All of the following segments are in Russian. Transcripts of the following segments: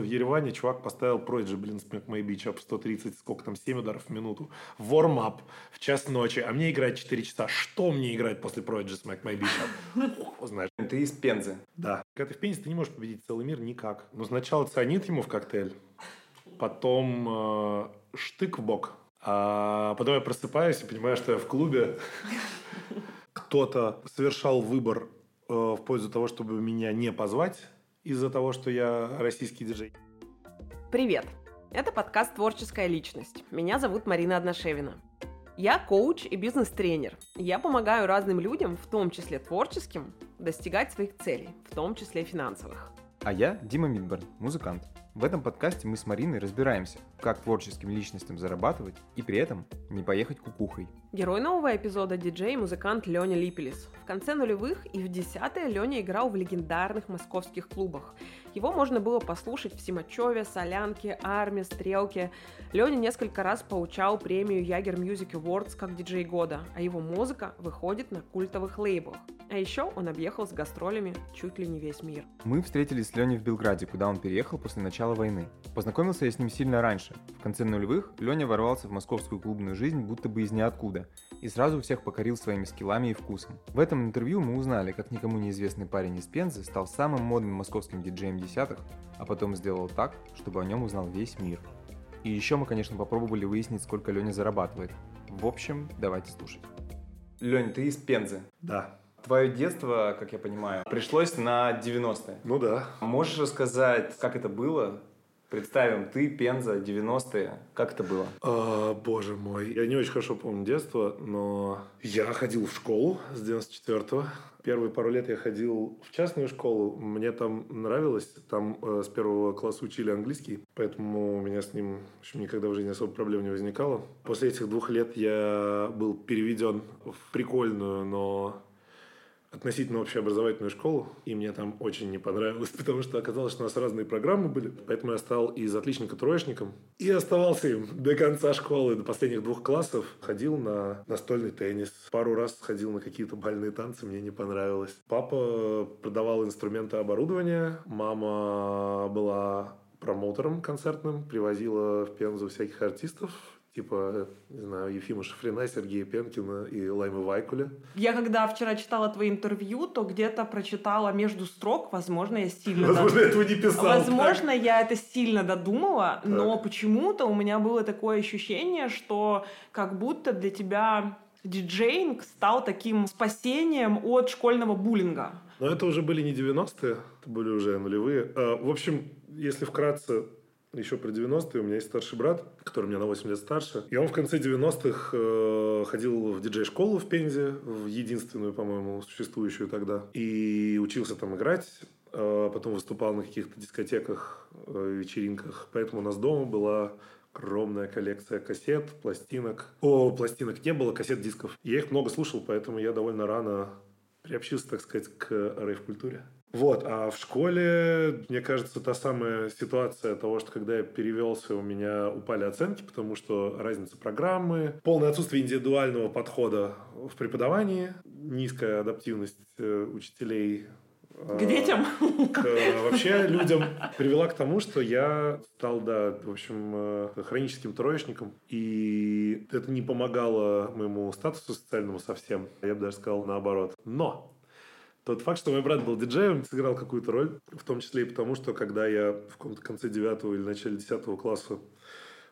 В Ереване чувак поставил Prodigy, блин, Smack My Beach Up 130, сколько там, 7 ударов в минуту. Warm-up в час ночи, а мне играть 4 часа. Что мне играть после Prodigy Smack My Beach Up? Знаешь. Ты из Пензы. Да. Когда ты в Пензе, ты не можешь победить целый мир никак. Но сначала цианид ему в коктейль, потом э, штык в бок, а потом я просыпаюсь и понимаю, что я в клубе. Кто-то совершал выбор э, в пользу того, чтобы меня не позвать из-за того, что я российский диджей. Привет! Это подкаст «Творческая личность». Меня зовут Марина Одношевина. Я коуч и бизнес-тренер. Я помогаю разным людям, в том числе творческим, достигать своих целей, в том числе финансовых. А я Дима Мидборн, музыкант. В этом подкасте мы с Мариной разбираемся, как творческим личностям зарабатывать и при этом не поехать кукухой. Герой нового эпизода диджей и музыкант Леня Липелис. В конце нулевых и в десятые Леня играл в легендарных московских клубах. Его можно было послушать в Симачеве, Солянке, Арме, Стрелке. Леня несколько раз получал премию Ягер Music Awards как диджей года, а его музыка выходит на культовых лейблах. А еще он объехал с гастролями чуть ли не весь мир. Мы встретились с Леней в Белграде, куда он переехал после начала войны. Познакомился я с ним сильно раньше. В конце нулевых Леня ворвался в московскую клубную жизнь будто бы из ниоткуда и сразу всех покорил своими скиллами и вкусом. В этом интервью мы узнали, как никому неизвестный парень из Пензы стал самым модным московским диджеем десятых, а потом сделал так, чтобы о нем узнал весь мир. И еще мы, конечно, попробовали выяснить, сколько Леня зарабатывает. В общем, давайте слушать. Лень, ты из Пензы. Да. Твое детство, как я понимаю, пришлось на 90-е. Ну да. Можешь рассказать, как это было? Представим, ты, Пенза, 90-е. Как это было? А, боже мой. Я не очень хорошо помню детство, но я ходил в школу с 94-го. Первые пару лет я ходил в частную школу. Мне там нравилось. Там э, с первого класса учили английский. Поэтому у меня с ним в общем, никогда в жизни особо проблем не возникало. После этих двух лет я был переведен в прикольную, но относительно общеобразовательную школу, и мне там очень не понравилось, потому что оказалось, что у нас разные программы были, поэтому я стал из отличника троечником и оставался им до конца школы, до последних двух классов. Ходил на настольный теннис, пару раз ходил на какие-то бальные танцы, мне не понравилось. Папа продавал инструменты оборудования, мама была промоутером концертным, привозила в Пензу всяких артистов, типа, не знаю, Ефима Шафрина, Сергея Пенкина и Лаймы Вайкуля. Я когда вчера читала твои интервью, то где-то прочитала между строк, возможно, я сильно... Возможно, я этого не писал. Возможно, так. я это сильно додумала, так. но почему-то у меня было такое ощущение, что как будто для тебя диджейнг стал таким спасением от школьного буллинга. Но это уже были не 90-е, это были уже нулевые. А, в общем, если вкратце еще про 90-е. У меня есть старший брат, который меня на 8 лет старше. И он в конце 90-х э, ходил в диджей-школу в Пензе, в единственную, по-моему, существующую тогда. И учился там играть. Э, потом выступал на каких-то дискотеках, э, вечеринках. Поэтому у нас дома была огромная коллекция кассет, пластинок. О, пластинок не было, кассет дисков. Я их много слушал, поэтому я довольно рано приобщился, так сказать, к рейв-культуре. Вот, а в школе, мне кажется, та самая ситуация того, что когда я перевелся, у меня упали оценки, потому что разница программы, полное отсутствие индивидуального подхода в преподавании, низкая адаптивность э, учителей к детям? К вообще людям привела к тому, что я стал, да, в общем, э, хроническим троечником. И это не помогало моему статусу социальному совсем. Я бы даже сказал наоборот. Но тот факт, что мой брат был диджеем, сыграл какую-то роль, в том числе и потому, что когда я в конце девятого или начале десятого класса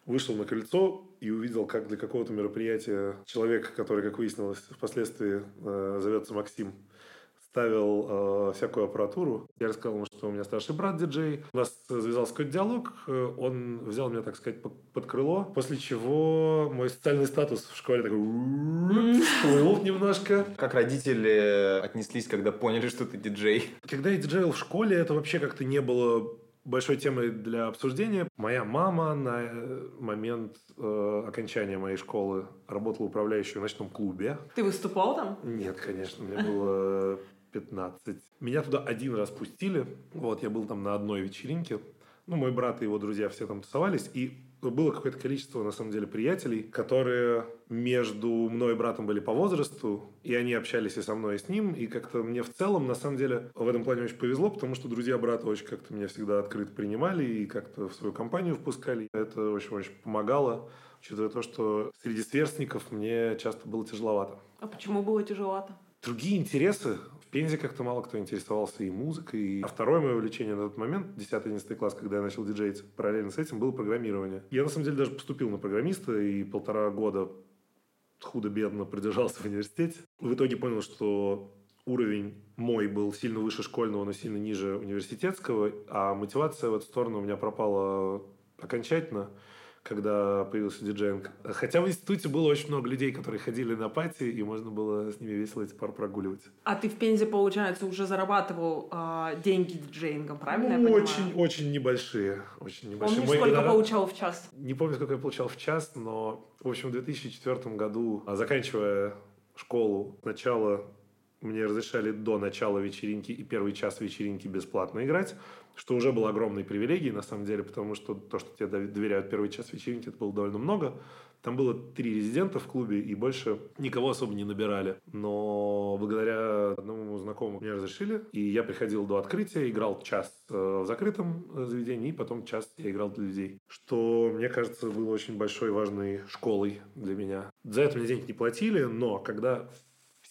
вышел на крыльцо и увидел, как для какого-то мероприятия человек, который, как выяснилось, впоследствии э, зовется Максим, ставил э, всякую аппаратуру. Я рассказал ему, что у меня старший брат диджей. У нас завязался какой-то диалог. Э, он взял меня, так сказать, под, под крыло. После чего мой социальный статус в школе такой всплыл немножко. Как родители отнеслись, когда поняли, что ты диджей? Когда я диджейл в школе, это вообще как-то не было большой темой для обсуждения. Моя мама на момент э, окончания моей школы работала управляющей в ночном клубе. Ты выступал там? Нет, конечно. Мне было 15. Меня туда один раз пустили. Вот, я был там на одной вечеринке. Ну, мой брат и его друзья все там тусовались, и было какое-то количество, на самом деле, приятелей, которые между мной и братом были по возрасту, и они общались и со мной, и с ним, и как-то мне в целом, на самом деле, в этом плане очень повезло, потому что друзья брата очень как-то меня всегда открыто принимали и как-то в свою компанию впускали. Это очень-очень помогало, учитывая то, что среди сверстников мне часто было тяжеловато. А почему было тяжеловато? Другие интересы Пензе как-то мало кто интересовался и музыкой. И... А второе мое увлечение на тот момент, 10-11 класс, когда я начал диджеить, параллельно с этим было программирование. Я, на самом деле, даже поступил на программиста и полтора года худо-бедно продержался в университете. В итоге понял, что уровень мой был сильно выше школьного, но сильно ниже университетского, а мотивация в эту сторону у меня пропала окончательно когда появился диджейнг. Хотя в институте было очень много людей, которые ходили на пати, и можно было с ними весело эти пар прогуливать. А ты в Пензе, получается, уже зарабатывал э, деньги диджеингом, правильно ну, очень, очень небольшие. Очень небольшие. Помнишь, Мой сколько гонорар... получал в час? Не помню, сколько я получал в час, но, в общем, в 2004 году, а, заканчивая школу, сначала мне разрешали до начала вечеринки и первый час вечеринки бесплатно играть что уже было огромной привилегией, на самом деле, потому что то, что тебе доверяют первый час вечеринки, это было довольно много. Там было три резидента в клубе, и больше никого особо не набирали. Но благодаря одному знакомому мне разрешили, и я приходил до открытия, играл час э, в закрытом э, заведении, и потом час я играл для людей. Что, мне кажется, было очень большой важной школой для меня. За это мне денег не платили, но когда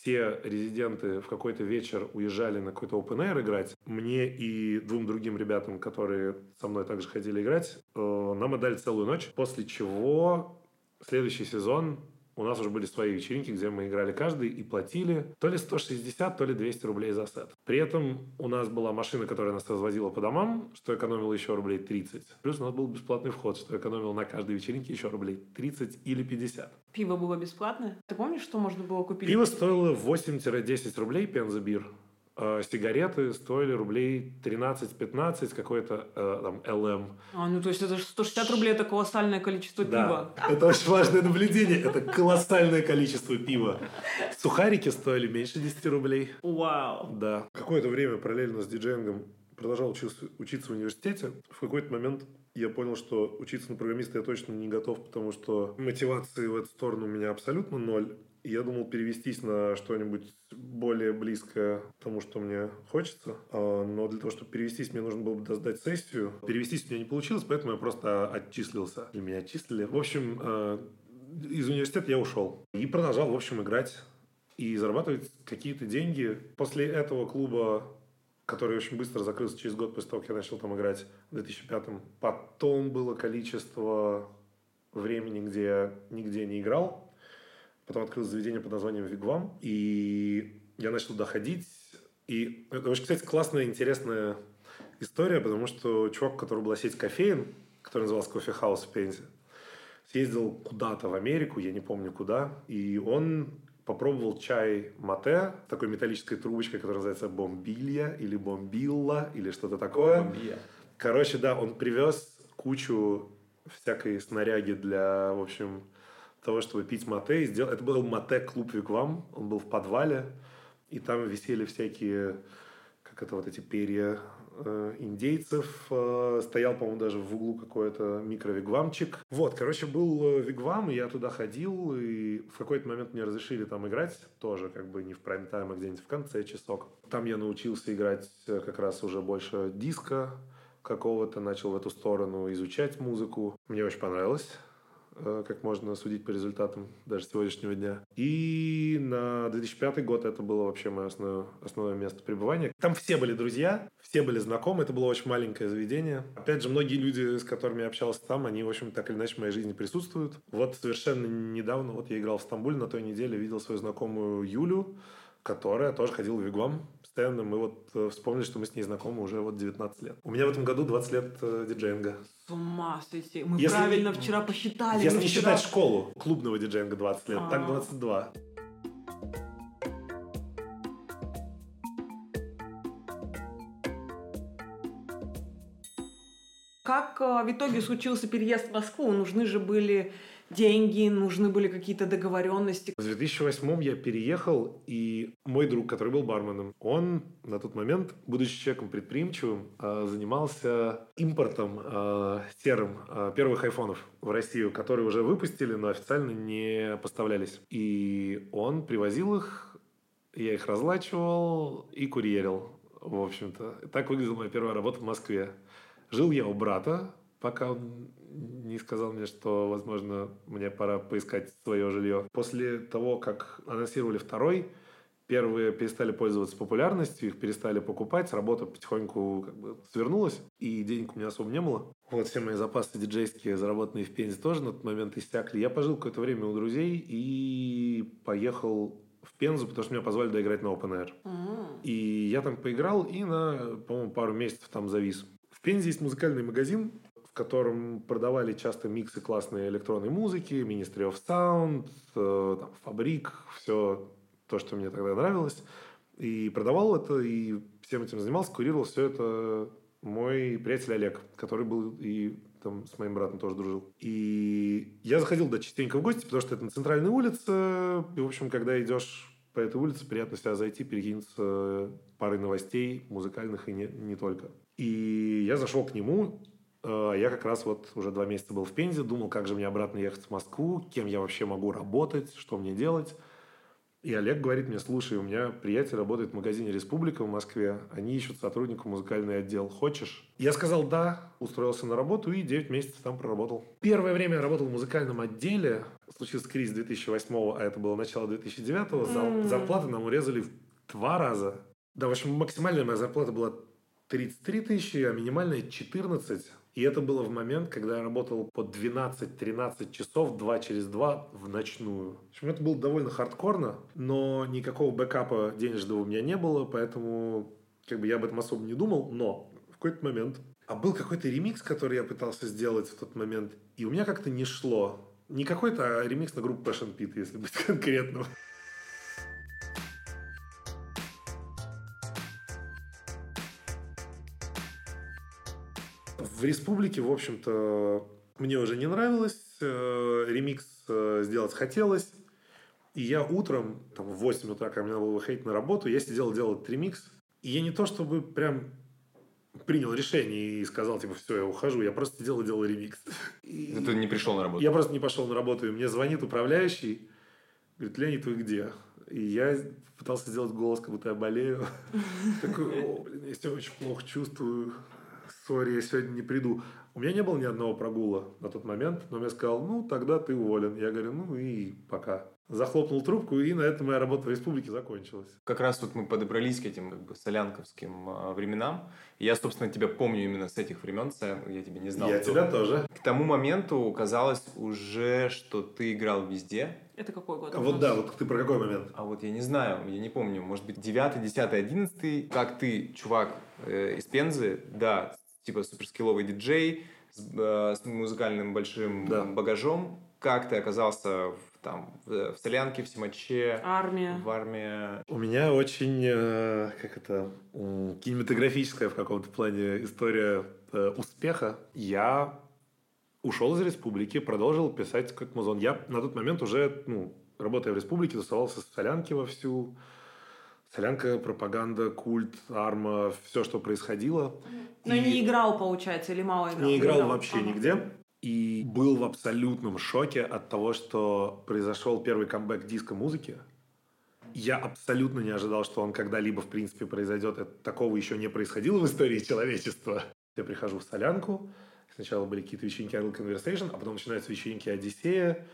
все резиденты в какой-то вечер уезжали на какой-то open air играть, мне и двум другим ребятам, которые со мной также ходили играть, э, нам отдали целую ночь, после чего следующий сезон у нас уже были свои вечеринки, где мы играли каждый и платили то ли 160, то ли 200 рублей за сет. При этом у нас была машина, которая нас развозила по домам, что экономило еще рублей 30. Плюс у нас был бесплатный вход, что экономило на каждой вечеринке еще рублей 30 или 50. Пиво было бесплатное? Ты помнишь, что можно было купить? Пиво стоило 8-10 рублей, пензобир. Э, сигареты стоили рублей 13-15, какой-то э, там ЛМ. А, ну то есть это 160 рублей это колоссальное количество да, пива. Это очень важное наблюдение. Это колоссальное количество пива. Сухарики стоили меньше 10 рублей. Вау. Да. Какое-то время параллельно с диджеингом продолжал учиться, учиться в университете. В какой-то момент я понял, что учиться на программиста я точно не готов, потому что мотивации в эту сторону у меня абсолютно ноль. Я думал перевестись на что-нибудь более близкое тому, что мне хочется. А, но для того, чтобы перевестись, мне нужно было бы сдать сессию. Перевестись у меня не получилось, поэтому я просто отчислился. Или меня отчислили. В общем, а, из университета я ушел. И продолжал, в общем, играть и зарабатывать какие-то деньги. После этого клуба который очень быстро закрылся через год после того, как я начал там играть в 2005 Потом было количество времени, где я нигде не играл. Потом открылось заведение под названием Вигвам. И я начал доходить. И это очень, кстати, классная, интересная история, потому что чувак, у которого была сеть кофеин, который назывался Кофе Хаус в Пензе, съездил куда-то в Америку, я не помню куда, и он попробовал чай мате, такой металлической трубочкой, которая называется бомбилья или бомбилла или что-то такое. Бомбия. Короче, да, он привез кучу всякой снаряги для, в общем, того, чтобы пить мате. И сделал... Это был мате-клуб Виквам, он был в подвале, и там висели всякие, как это вот эти перья э, индейцев. Э, стоял, по-моему, даже в углу какой-то микровигвамчик. Вот, короче, был э, вигвам, и я туда ходил, и в какой-то момент мне разрешили там играть, тоже как бы не в прайм-тайм, а где-нибудь в конце часок. Там я научился играть э, как раз уже больше диска, какого-то, начал в эту сторону изучать музыку. Мне очень понравилось. Э, как можно судить по результатам даже сегодняшнего дня. И на 2005 год это было вообще мое основное, основное место пребывания. Там все были друзья, все были знакомы, это было очень маленькое заведение. Опять же, многие люди, с которыми я общался там, они, в общем, так или иначе в моей жизни присутствуют. Вот совершенно недавно, вот я играл в Стамбуле на той неделе, видел свою знакомую Юлю, которая тоже ходила в Вигвам постоянно. Мы вот э, вспомнили, что мы с ней знакомы уже вот 19 лет. У меня в этом году 20 лет э, диджеинга. С ума сойти. Мы если, правильно вчера посчитали. Если не вчера... считать школу клубного диджеинга 20 лет, А-а-а. так 22. Как э, в итоге случился переезд в Москву? Нужны же были деньги, нужны были какие-то договоренности. В 2008 я переехал, и мой друг, который был барменом, он на тот момент, будучи человеком предприимчивым, э, занимался импортом э, серым э, первых айфонов в Россию, которые уже выпустили, но официально не поставлялись. И он привозил их, я их разлачивал и курьерил, в общем-то. Так выглядела моя первая работа в Москве. Жил я у брата, пока он не сказал мне, что, возможно, мне пора поискать свое жилье. После того, как анонсировали второй, первые перестали пользоваться популярностью, их перестали покупать, работа потихоньку как бы свернулась, и денег у меня особо не было. Вот все мои запасы диджейские, заработанные в Пензе, тоже на тот момент иссякли. Я пожил какое-то время у друзей и поехал в Пензу, потому что меня позвали доиграть на Open Air. Mm. И я там поиграл и на, по-моему, пару месяцев там завис. В Пензе есть музыкальный магазин, котором продавали часто миксы классной электронной музыки, Ministry of Sound, э, там, Фабрик, все то, что мне тогда нравилось. И продавал это, и всем этим занимался, курировал все это мой приятель Олег, который был и там с моим братом тоже дружил. И я заходил да, частенько в гости, потому что это на центральной улице. И, в общем, когда идешь по этой улице, приятно себя зайти, перекинуться парой новостей, музыкальных и не, не только. И я зашел к нему, я как раз вот уже два месяца был в Пензе, думал, как же мне обратно ехать в Москву, кем я вообще могу работать, что мне делать. И Олег говорит мне, слушай, у меня приятель работает в магазине «Республика» в Москве, они ищут сотрудника музыкальный отдел, хочешь? Я сказал да, устроился на работу и 9 месяцев там проработал. Первое время я работал в музыкальном отделе, случился кризис 2008 а это было начало 2009 mm. зарплаты нам урезали в два раза. Да, в общем, максимальная моя зарплата была 33 тысячи, а минимальная 14. И это было в момент, когда я работал по 12-13 часов, два через два в ночную. В общем, это было довольно хардкорно, но никакого бэкапа денежного у меня не было, поэтому как бы я об этом особо не думал, но в какой-то момент... А был какой-то ремикс, который я пытался сделать в тот момент, и у меня как-то не шло. Не какой-то, а ремикс на группу Passion Pit, если быть конкретным. В республике, в общем-то, мне уже не нравилось. Э, ремикс э, сделать хотелось. И я утром, там, в 8 утра, когда мне надо было выходить на работу, я сидел, делал этот ремикс. И я не то, чтобы прям принял решение и сказал, типа, все, я ухожу. Я просто сидел и делал ремикс. И... Ты не пришел на работу? Я просто не пошел на работу. И мне звонит управляющий, говорит, Леонид, вы где? И я пытался сделать голос, как будто я болею. Такой, о, блин, я себя очень плохо чувствую сори, я сегодня не приду. У меня не было ни одного прогула на тот момент, но мне сказал, ну, тогда ты уволен. Я говорю, ну и пока. Захлопнул трубку, и на этом моя работа в республике закончилась. Как раз вот мы подобрались к этим как бы солянковским э, временам. Я, собственно, тебя помню именно с этих времен, я тебя не знал. Я тебя тоже. К тому моменту казалось уже, что ты играл везде. Это какой год? А вот да, вот ты про какой момент? А вот я не знаю, я не помню, может быть, 9, 10, 11, как ты, чувак э, из Пензы, да, типа суперскилловый диджей с, э, с музыкальным большим да. багажом. Как ты оказался в, там, в, в Солянке, в Симаче? Армия. В армии. У меня очень, э, как это, кинематографическая в каком-то плане история э, успеха. Я ушел из республики, продолжил писать как музон. Я на тот момент уже, ну, работая в республике, тусовался в Солянке вовсю. Солянка, пропаганда, культ, арма, все, что происходило. Но и... не играл, получается, или мало играл? Не играл, играл вообще ага. нигде. И был в абсолютном шоке от того, что произошел первый камбэк диска-музыки. Я абсолютно не ожидал, что он когда-либо, в принципе, произойдет. Это, такого еще не происходило в истории человечества. Я прихожу в солянку. Сначала были какие-то вечеринки Idle Conversation, а потом начинаются вечеринки Одиссея.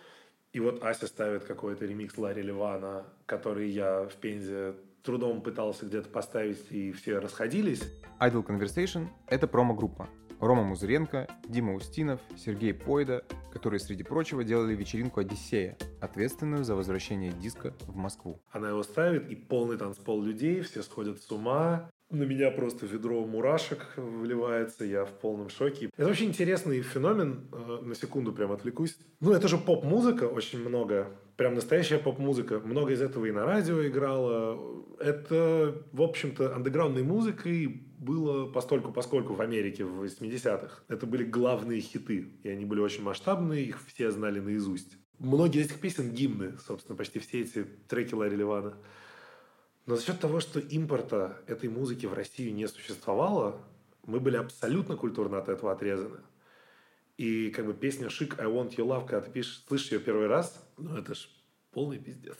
И вот Ася ставит какой-то ремикс Ларри Ливана, который я в Пензе трудом пытался где-то поставить, и все расходились. Idle Conversation — это промо-группа. Рома Музыренко, Дима Устинов, Сергей Пойда, которые, среди прочего, делали вечеринку «Одиссея», ответственную за возвращение диска в Москву. Она его ставит, и полный танцпол людей, все сходят с ума. на меня просто ведро мурашек вливается, я в полном шоке. Это очень интересный феномен, э, на секунду прям отвлекусь. Ну, это же поп-музыка очень много, прям настоящая поп-музыка. Много из этого и на радио играло. Это, в общем-то, андеграундной музыкой было постольку поскольку в Америке в 80-х. Это были главные хиты, и они были очень масштабные, их все знали наизусть. Многие из этих песен гимны, собственно, почти все эти треки Ларри Ливана. Но за счет того, что импорта этой музыки в Россию не существовало, мы были абсолютно культурно от этого отрезаны. И как бы песня «Шик, I want your love», когда ты пишешь, слышишь ее первый раз, ну это ж полный пиздец.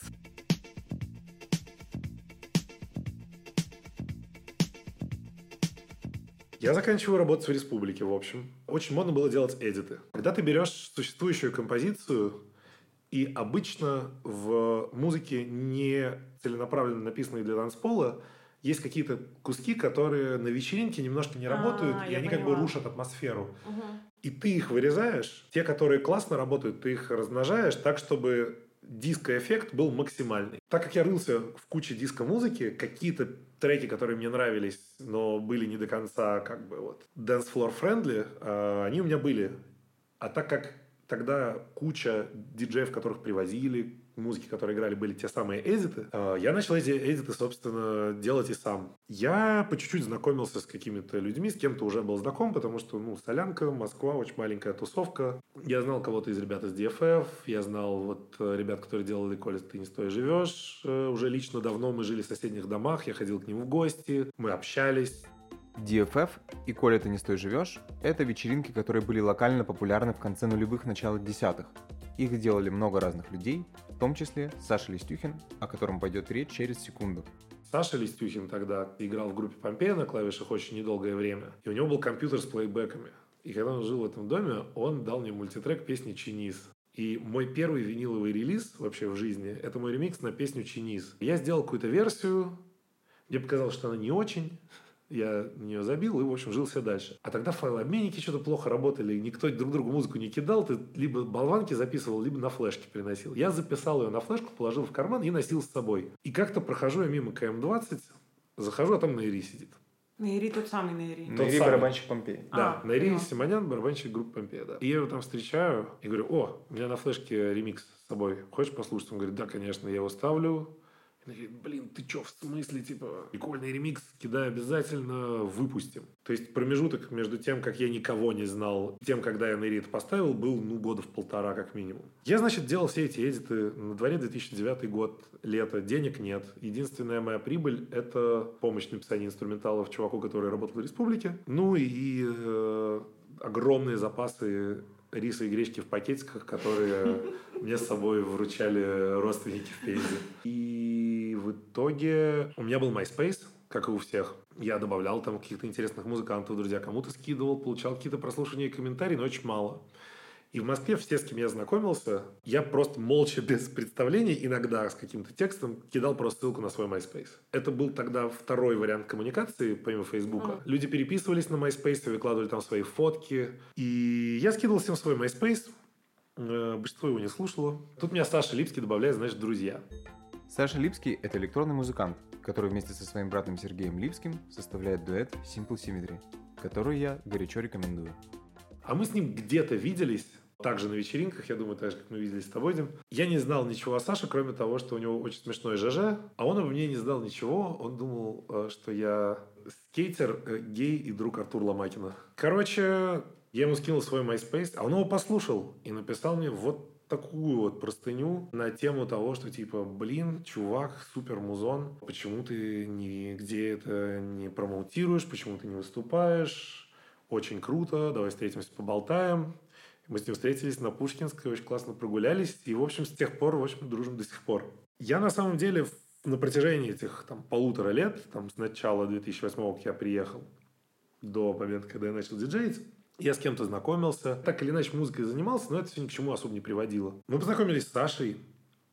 Я заканчиваю работать в республике, в общем. Очень модно было делать эдиты. Когда ты берешь существующую композицию, и обычно в музыке не целенаправленно написанные для танцпола есть какие-то куски, которые на вечеринке немножко не работают, а, и они поняла. как бы рушат атмосферу. Угу. И ты их вырезаешь, те, которые классно работают, ты их размножаешь так, чтобы диско-эффект был максимальный. Так как я рылся в куче диско-музыки, какие-то треки, которые мне нравились, но были не до конца как бы вот dance floor friendly, а, они у меня были. А так как тогда куча диджеев, которых привозили, музыки, которые играли, были те самые эдиты. А, я начал эти эдиты, собственно, делать и сам. Я по чуть-чуть знакомился с какими-то людьми, с кем-то уже был знаком, потому что, ну, Солянка, Москва, очень маленькая тусовка. Я знал кого-то из ребят из DFF, я знал вот э, ребят, которые делали «Коля, ты не стой живешь». Э, уже лично давно мы жили в соседних домах, я ходил к ним в гости, мы общались. DFF и «Коля, ты не стой живешь» — это вечеринки, которые были локально популярны в конце нулевых, начала десятых. Их делали много разных людей, в том числе Саша Листюхин, о котором пойдет речь через секунду. Саша Листюхин тогда играл в группе Помпея на клавишах очень недолгое время. И у него был компьютер с плейбеками. И когда он жил в этом доме, он дал мне мультитрек песни «Чиниз». И мой первый виниловый релиз вообще в жизни – это мой ремикс на песню «Чиниз». Я сделал какую-то версию, мне показалось, что она не очень, я на нее забил и, в общем, жил себе дальше. А тогда файлообменники что-то плохо работали, никто друг другу музыку не кидал, ты либо болванки записывал, либо на флешке переносил. Я записал ее на флешку, положил в карман и носил с собой. И как-то прохожу я мимо КМ-20, захожу, а там Наири сидит. Наири тот самый Наири. Наири барабанщик Помпеи. Да, а, Наири Симонян, барабанщик группы Помпея, да. И я его там встречаю и говорю, о, у меня на флешке ремикс с собой. Хочешь послушать? Он говорит, да, конечно, я его ставлю говорит, блин, ты чё, в смысле, типа, прикольный ремикс, кидай обязательно, выпустим. То есть промежуток между тем, как я никого не знал, тем, когда я на это поставил, был, ну, года в полтора как минимум. Я, значит, делал все эти эдиты. На дворе 2009 год, лето, денег нет. Единственная моя прибыль – это помощь написания инструменталов чуваку, который работал в республике. Ну и э, огромные запасы риса и гречки в пакетиках, которые мне с собой вручали родственники в Пензе. И в итоге у меня был MySpace, как и у всех. Я добавлял там каких-то интересных музыкантов, друзья, кому-то скидывал, получал какие-то прослушивания и комментарии, но очень мало. И в Москве все, с кем я знакомился, я просто молча, без представления, иногда с каким-то текстом, кидал просто ссылку на свой MySpace. Это был тогда второй вариант коммуникации, помимо Фейсбука. Mm. Люди переписывались на MySpace, выкладывали там свои фотки. И я скидывал всем свой MySpace. Э, большинство его не слушало. Тут меня Саша Липский добавляет, значит, друзья. Саша Липский – это электронный музыкант, который вместе со своим братом Сергеем Липским составляет дуэт Simple Symmetry, который я горячо рекомендую. А мы с ним где-то виделись, также на вечеринках, я думаю, так же, как мы виделись с тобой, Дим. Я не знал ничего о Саше, кроме того, что у него очень смешной ЖЖ, а он обо мне не знал ничего. Он думал, э, что я скейтер, э, гей и друг Артура Ломакина. Короче, я ему скинул свой MySpace, а он его послушал и написал мне вот такую вот простыню на тему того, что типа, блин, чувак, супер музон, почему ты нигде это не промоутируешь, почему ты не выступаешь, очень круто, давай встретимся, поболтаем. Мы с ним встретились на Пушкинской, очень классно прогулялись, и, в общем, с тех пор, в общем, дружим до сих пор. Я, на самом деле, на протяжении этих там полутора лет, там, с начала 2008 как я приехал, до момента, когда я начал диджеить, я с кем-то знакомился. Так или иначе музыкой занимался, но это все ни к чему особо не приводило. Мы познакомились с Сашей.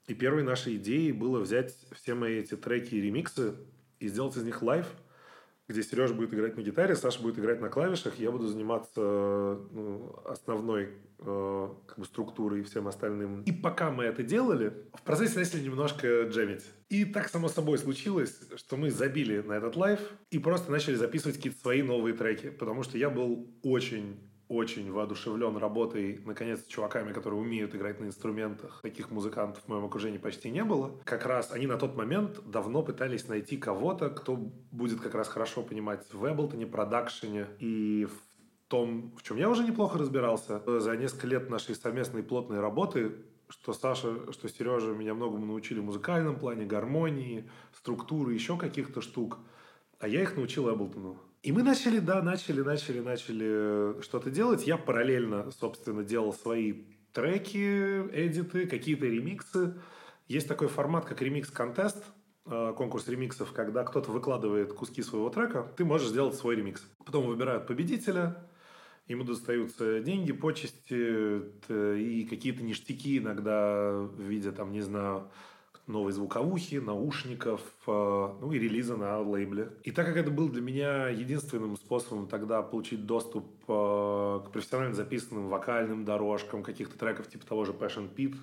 И первой нашей идеей было взять все мои эти треки и ремиксы и сделать из них лайв. Где Сереж будет играть на гитаре, Саша будет играть на клавишах, я буду заниматься ну, основной э, как бы структурой и всем остальным. И пока мы это делали, в процессе начали немножко джемить. И так само собой случилось, что мы забили на этот лайв и просто начали записывать какие-то свои новые треки, потому что я был очень очень воодушевлен работой, наконец, с чуваками, которые умеют играть на инструментах. Таких музыкантов в моем окружении почти не было. Как раз они на тот момент давно пытались найти кого-то, кто будет как раз хорошо понимать в Эблтоне, продакшене и в том, в чем я уже неплохо разбирался. За несколько лет нашей совместной плотной работы что Саша, что Сережа меня многому научили в музыкальном плане, гармонии, структуры, еще каких-то штук. А я их научил Эблтону. И мы начали, да, начали, начали, начали что-то делать. Я параллельно, собственно, делал свои треки, эдиты, какие-то ремиксы. Есть такой формат, как ремикс-контест, э, конкурс ремиксов, когда кто-то выкладывает куски своего трека, ты можешь сделать свой ремикс. Потом выбирают победителя, ему достаются деньги, почести и какие-то ништяки иногда в виде, там, не знаю, новой звуковухи, наушников, э, ну и релиза на лейбле. И так как это был для меня единственным способом тогда получить доступ э, к профессионально записанным вокальным дорожкам, каких-то треков типа того же Passion Pit,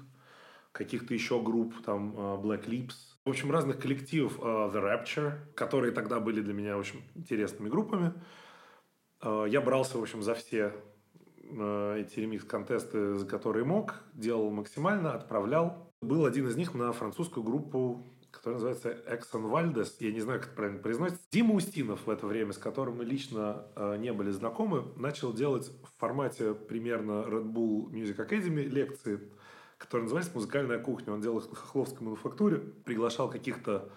каких-то еще групп, там э, Black Lips, в общем, разных коллективов The Rapture, которые тогда были для меня, общем, интересными группами. Я брался, в общем, за все эти ремикс-контесты, за которые мог, делал максимально, отправлял. Был один из них на французскую группу, которая называется Exxon Valdez. Я не знаю, как это правильно произносится. Дима Устинов в это время, с которым мы лично э, не были знакомы, начал делать в формате примерно Red Bull Music Academy лекции, которые назывались «Музыкальная кухня». Он делал их на Хохловской мануфактуре, приглашал каких-то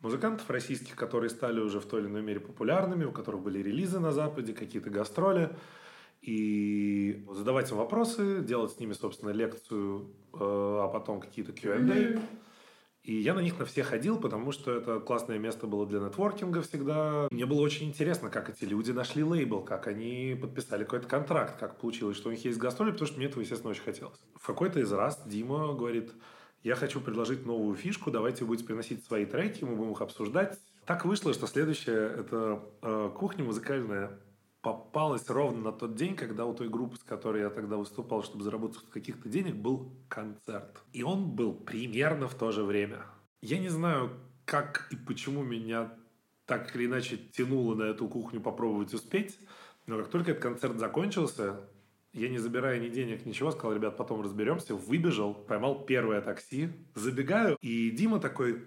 музыкантов российских, которые стали уже в той или иной мере популярными, у которых были релизы на Западе, какие-то гастроли и задавать им вопросы, делать с ними, собственно, лекцию, э, а потом какие-то Q&A. И я на них на все ходил, потому что это классное место было для нетворкинга всегда. Мне было очень интересно, как эти люди нашли лейбл, как они подписали какой-то контракт, как получилось, что у них есть гастроли, потому что мне этого, естественно, очень хотелось. В какой-то из раз Дима говорит, я хочу предложить новую фишку, давайте вы будете приносить свои треки, мы будем их обсуждать. Так вышло, что следующее – это э, кухня музыкальная попалась ровно на тот день, когда у той группы, с которой я тогда выступал, чтобы заработать каких-то денег, был концерт. И он был примерно в то же время. Я не знаю, как и почему меня так или иначе тянуло на эту кухню попробовать успеть, но как только этот концерт закончился, я не забирая ни денег, ничего, сказал, ребят, потом разберемся, выбежал, поймал первое такси, забегаю, и Дима такой,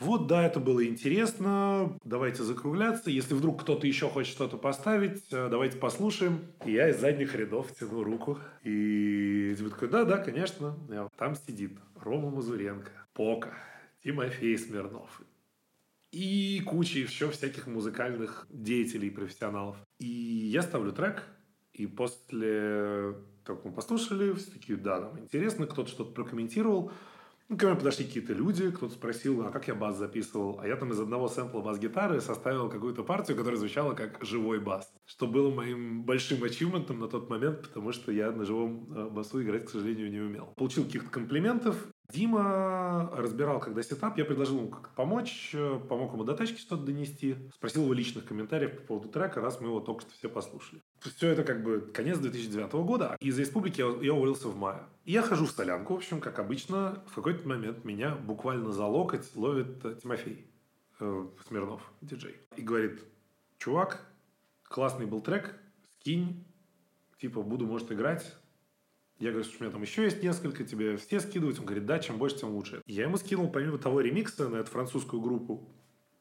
вот, да, это было интересно. Давайте закругляться. Если вдруг кто-то еще хочет что-то поставить, э, давайте послушаем. Я из задних рядов тяну руку. И Дима такой, да, да, конечно. Там сидит Рома Мазуренко, Пока, Тимофей Смирнов. И куча еще всяких музыкальных деятелей, профессионалов. И я ставлю трек, и после того, как мы послушали, все такие, да, нам интересно, кто-то что-то прокомментировал. Ну, ко мне подошли какие-то люди, кто-то спросил, а как я бас записывал? А я там из одного сэмпла бас-гитары составил какую-то партию, которая звучала как живой бас. Что было моим большим ачивментом на тот момент, потому что я на живом э, басу играть, к сожалению, не умел. Получил каких-то комплиментов. Дима разбирал, когда сетап, я предложил ему как помочь, э, помог ему до тачки что-то донести, спросил его личных комментариев по поводу трека, раз мы его только что все послушали. Все это как бы конец 2009 года. Из республики я, уволился в мае. Я хожу в столянку, в общем, как обычно. В какой-то момент меня буквально за локоть ловит э, Тимофей э, Смирнов, диджей. И говорит, чувак, классный был трек, скинь, типа, буду, может, играть. Я говорю, что у меня там еще есть несколько, тебе все скидывать? Он говорит, да, чем больше, тем лучше. Я ему скинул, помимо того ремикса на эту французскую группу,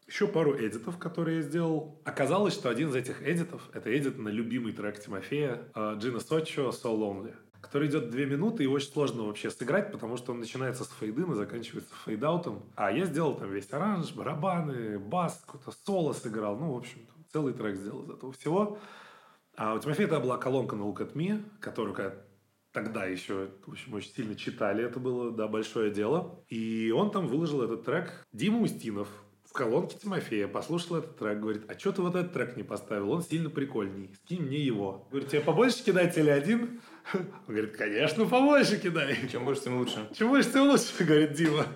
еще пару эдитов, которые я сделал. Оказалось, что один из этих эдитов – это эдит на любимый трек Тимофея э, Джина Сочо «So Lonely», который идет две минуты и очень сложно вообще сыграть, потому что он начинается с фейдин и заканчивается фейдаутом. А я сделал там весь аранж, барабаны, бас, какое-то соло сыграл. Ну, в общем, целый трек сделал из этого всего. А у Тимофея это была колонка на Look at Me, которую когда тогда еще в общем, очень сильно читали, это было, да, большое дело. И он там выложил этот трек. Дима Устинов, в колонке Тимофея послушал этот трек, говорит, а что ты вот этот трек не поставил? Он сильно прикольней. Скинь мне его. Говорит, тебе побольше кидать или один? Он говорит, конечно, побольше кидай. Чем больше, тем лучше. Чем больше, тем лучше, говорит Дима.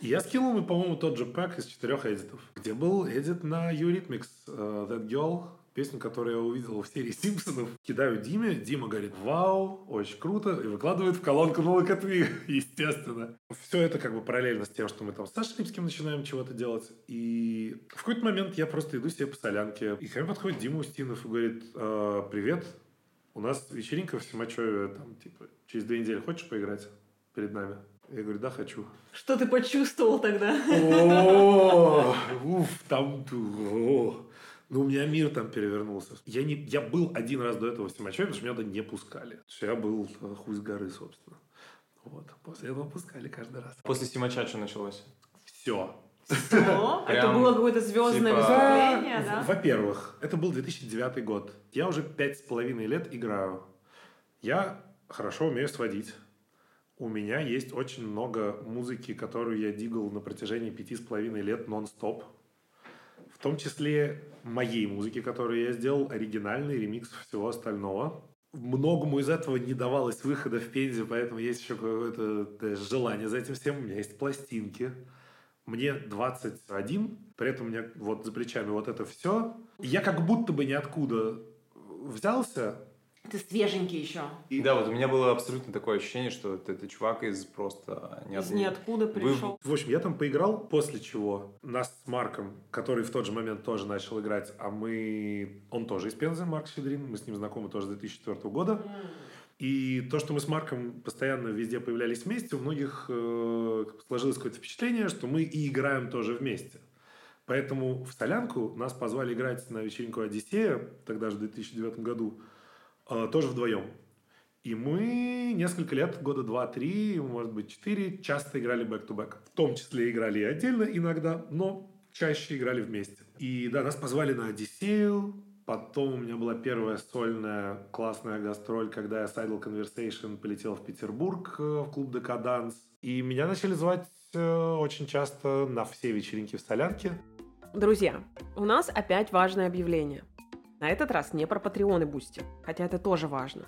Я скинул ему, по-моему, тот же пак из четырех эдитов, где был эдит на Eurythmics uh, That Girl, песню, которую я увидел в серии Симпсонов. Кидаю Диме, Дима говорит, вау, очень круто, и выкладывает в колонку на Локотви, естественно. Все это как бы параллельно с тем, что мы там с Сашей Липским начинаем чего-то делать. И в какой-то момент я просто иду себе по солянке, и ко мне подходит Дима Устинов и говорит, «А, привет, у нас вечеринка в Симачеве, там, типа, через две недели хочешь поиграть перед нами? Я говорю, да, хочу. Что ты почувствовал тогда? О, уф, там... Ну, у меня мир там перевернулся. Я, не, я был один раз до этого в Симачеве, потому что меня туда не пускали. Я был э, хуй с горы, собственно. Вот. После этого пускали каждый раз. После Симача что началось? Все. Все? Это было какое-то звездное типа- выступление, да? Во-первых, это был 2009 год. Я уже пять с половиной лет играю. Я хорошо умею сводить. У меня есть очень много музыки, которую я дигал на протяжении пяти с половиной лет нон-стоп. Том числе моей музыки, которую я сделал, оригинальный ремикс всего остального. Многому из этого не давалось выхода в Пензе, поэтому есть еще какое-то желание за этим всем. У меня есть пластинки. Мне 21, при этом у меня вот за плечами вот это все. Я как будто бы ниоткуда взялся, Ты свеженький еще. И да, вот у меня было абсолютно такое ощущение, что ты, ты чувак из просто Из ниоткуда пришел. В общем, я там поиграл, после чего нас с Марком, который в тот же момент тоже начал играть, а мы... Он тоже из Пензы, Марк Щедрин, мы с ним знакомы тоже с 2004 года. И то, что мы с Марком постоянно везде появлялись вместе, у многих э, сложилось какое-то впечатление, что мы и играем тоже вместе. Поэтому в Солянку нас позвали играть на вечеринку «Одиссея», тогда же в 2009 году, тоже вдвоем. И мы несколько лет, года два-три, может быть, четыре, часто играли back-to-back. В том числе играли и отдельно иногда, но чаще играли вместе. И да, нас позвали на «Одиссею», Потом у меня была первая сольная классная гастроль, когда я с Idle Conversation полетел в Петербург э, в клуб Декаданс. И меня начали звать э, очень часто на все вечеринки в Солянке. Друзья, у нас опять важное объявление. На этот раз не про Patreon и Boosty, хотя это тоже важно.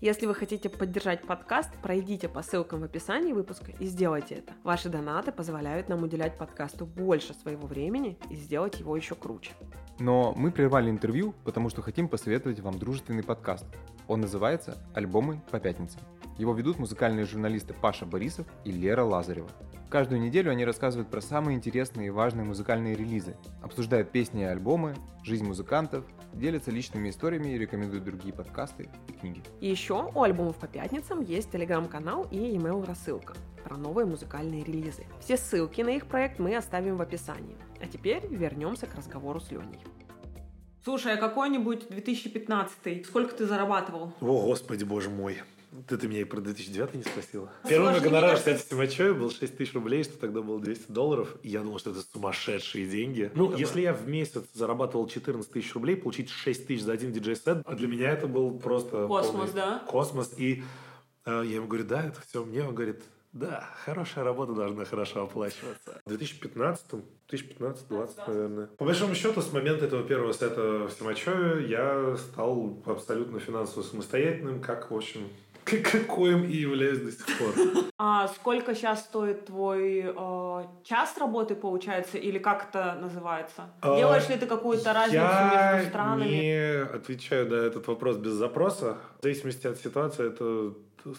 Если вы хотите поддержать подкаст, пройдите по ссылкам в описании выпуска и сделайте это. Ваши донаты позволяют нам уделять подкасту больше своего времени и сделать его еще круче. Но мы прервали интервью, потому что хотим посоветовать вам дружественный подкаст. Он называется «Альбомы по пятницам». Его ведут музыкальные журналисты Паша Борисов и Лера Лазарева. Каждую неделю они рассказывают про самые интересные и важные музыкальные релизы, обсуждают песни и альбомы, жизнь музыкантов, делятся личными историями и рекомендуют другие подкасты и книги. И еще у альбомов по пятницам есть телеграм-канал и email рассылка про новые музыкальные релизы. Все ссылки на их проект мы оставим в описании. А теперь вернемся к разговору с Леней. Слушай, а какой-нибудь 2015 сколько ты зарабатывал? О, господи, боже мой. Ты, ты меня и про 2009 не спросила. Первый мой гонорар, кстати, в Симачеве был 6 тысяч рублей, что тогда было 200 долларов. И я думал, что это сумасшедшие деньги. Ну, если я в месяц зарабатывал 14 тысяч рублей, получить 6 тысяч за один диджей-сет, а для меня это был просто... Космос, да? Космос. И э, я ему говорю, да, это все мне. Он говорит, да, хорошая работа должна хорошо оплачиваться. В 2015 2015-2020, наверное. По большому счету, с момента этого первого сета в Симачеве я стал абсолютно финансово самостоятельным, как, в общем, к- какоим и являюсь до сих пор. А сколько сейчас стоит твой э, час работы, получается, или как это называется? А, Делаешь ли ты какую-то разницу Я между странами? не отвечаю на этот вопрос без запроса. В зависимости от ситуации, эта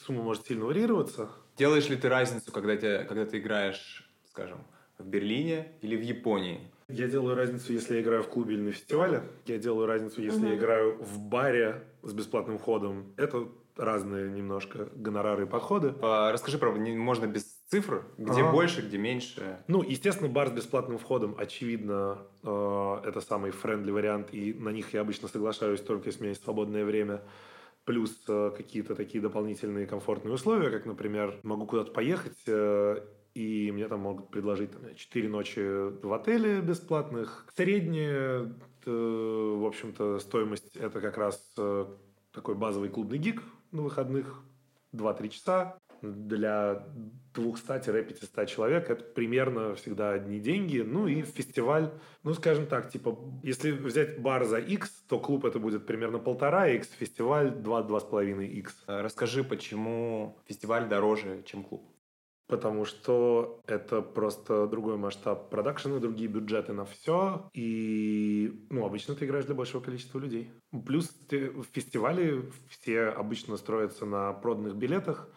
сумма может сильно варьироваться. Делаешь ли ты разницу, когда, тебя, когда ты играешь, скажем, в Берлине или в Японии? Я делаю разницу, если я играю в клубе или на фестивале. Я делаю разницу, если я играю в баре с бесплатным входом. Это разные немножко гонорары и подходы. А, Расскажи, про, можно без цифр, где Ага. больше, где меньше. Ну, естественно, бар с бесплатным входом, очевидно, э, это самый френдли вариант, и на них я обычно соглашаюсь только если у меня есть свободное время. Плюс э, какие-то такие дополнительные комфортные условия, как, например, могу куда-то поехать, э, и мне там могут предложить там, 4 ночи в отеле бесплатных. Средняя, э, в общем-то, стоимость это как раз э, такой базовый клубный гиг на выходных, 2-3 часа. Для 200-500 человек это примерно всегда одни деньги. Ну и фестиваль, ну скажем так, типа, если взять бар за X, то клуб это будет примерно полтора X, фестиваль 2-2,5 X. Расскажи, почему фестиваль дороже, чем клуб? Потому что это просто другой масштаб продакшена, другие бюджеты на все, и, ну, обычно ты играешь для большего количества людей. Плюс ты, в фестивале все обычно строятся на проданных билетах,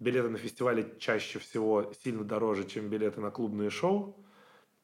билеты на фестивале чаще всего сильно дороже, чем билеты на клубные шоу,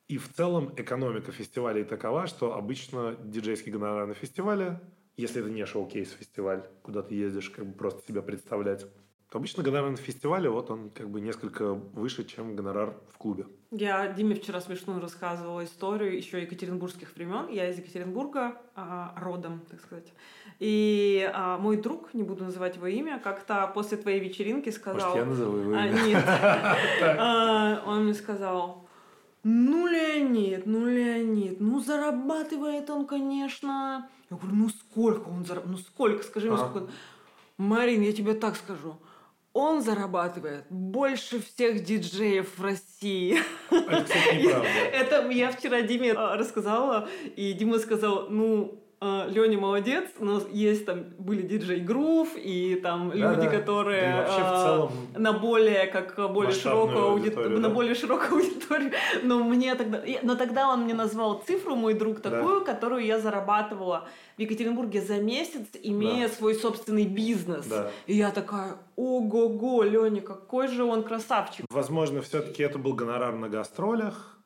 и в целом экономика фестивалей такова, что обычно диджейский гонорар на фестивале, если это не шоу-кейс-фестиваль, куда ты ездишь, как бы просто себя представлять, обычно гонорар на фестивале, вот он как бы несколько выше, чем гонорар в клубе. Я Диме вчера смешную рассказывала историю еще екатеринбургских времен. Я из Екатеринбурга а, родом, так сказать. И а, мой друг, не буду называть его имя, как-то после твоей вечеринки сказал... Может, я назову его а, имя? Нет. А, он мне сказал, ну, Леонид, ну, Леонид, ну, зарабатывает он, конечно. Я говорю, ну, сколько он зарабатывает? Ну, сколько? Скажи мне, сколько Марин, я тебе так скажу. Он зарабатывает больше всех диджеев в России. Это, кстати, неправда. Это я вчера Диме а, рассказала, и Дима сказал, ну, Леня молодец, но есть там были диджей Грув и там да, люди, да. которые да вообще в целом на более как более широкую аудиторию, да? на более широкую аудиторию. Но мне тогда, но тогда он мне назвал цифру, мой друг, такую, да. которую я зарабатывала в Екатеринбурге за месяц, имея да. свой собственный бизнес. Да. И я такая, ого-го, Леня, какой же он красавчик. Возможно, все-таки это был гонорар на гастролях